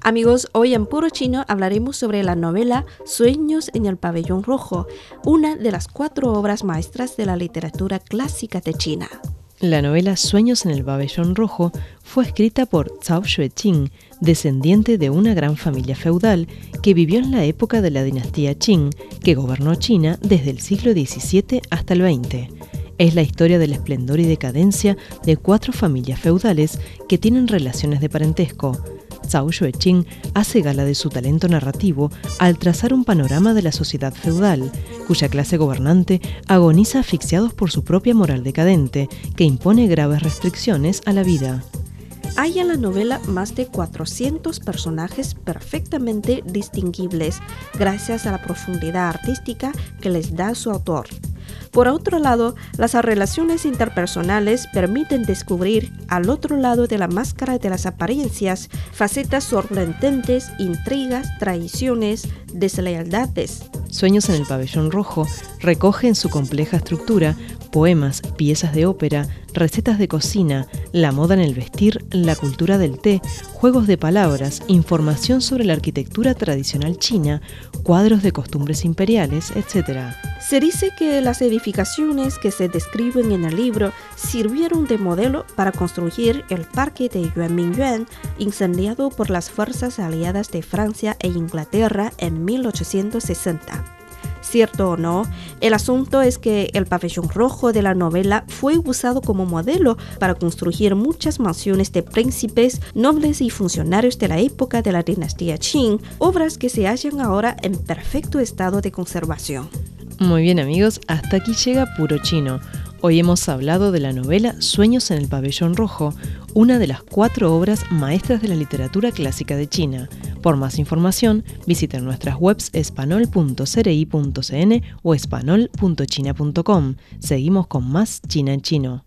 Amigos, hoy en Puro Chino hablaremos sobre la novela Sueños en el Pabellón Rojo, una de las cuatro obras maestras de la literatura clásica de China. La novela Sueños en el Pabellón Rojo fue escrita por Cao Xueqing, descendiente de una gran familia feudal que vivió en la época de la dinastía Qing, que gobernó China desde el siglo XVII hasta el XX. Es la historia del esplendor y decadencia de cuatro familias feudales que tienen relaciones de parentesco, Zhao Xueqing hace gala de su talento narrativo al trazar un panorama de la sociedad feudal, cuya clase gobernante agoniza asfixiados por su propia moral decadente, que impone graves restricciones a la vida. Hay en la novela más de 400 personajes perfectamente distinguibles gracias a la profundidad artística que les da su autor. Por otro lado, las relaciones interpersonales permiten descubrir al otro lado de la máscara de las apariencias facetas sorprendentes, intrigas, traiciones, deslealtades. Sueños en el pabellón rojo recoge en su compleja estructura poemas, piezas de ópera, recetas de cocina, la moda en el vestir, la cultura del té, juegos de palabras, información sobre la arquitectura tradicional china, cuadros de costumbres imperiales, etc. Se dice que las edificaciones que se describen en el libro sirvieron de modelo para construir el parque de Yuanmingyuan, incendiado por las fuerzas aliadas de Francia e Inglaterra en 1860 cierto o no, el asunto es que el pabellón rojo de la novela fue usado como modelo para construir muchas mansiones de príncipes, nobles y funcionarios de la época de la dinastía Qing, obras que se hallan ahora en perfecto estado de conservación. Muy bien amigos, hasta aquí llega Puro Chino. Hoy hemos hablado de la novela Sueños en el pabellón rojo, una de las cuatro obras maestras de la literatura clásica de China. Por más información, visiten nuestras webs espanol.cri.cn o espanol.china.com. Seguimos con más China en chino.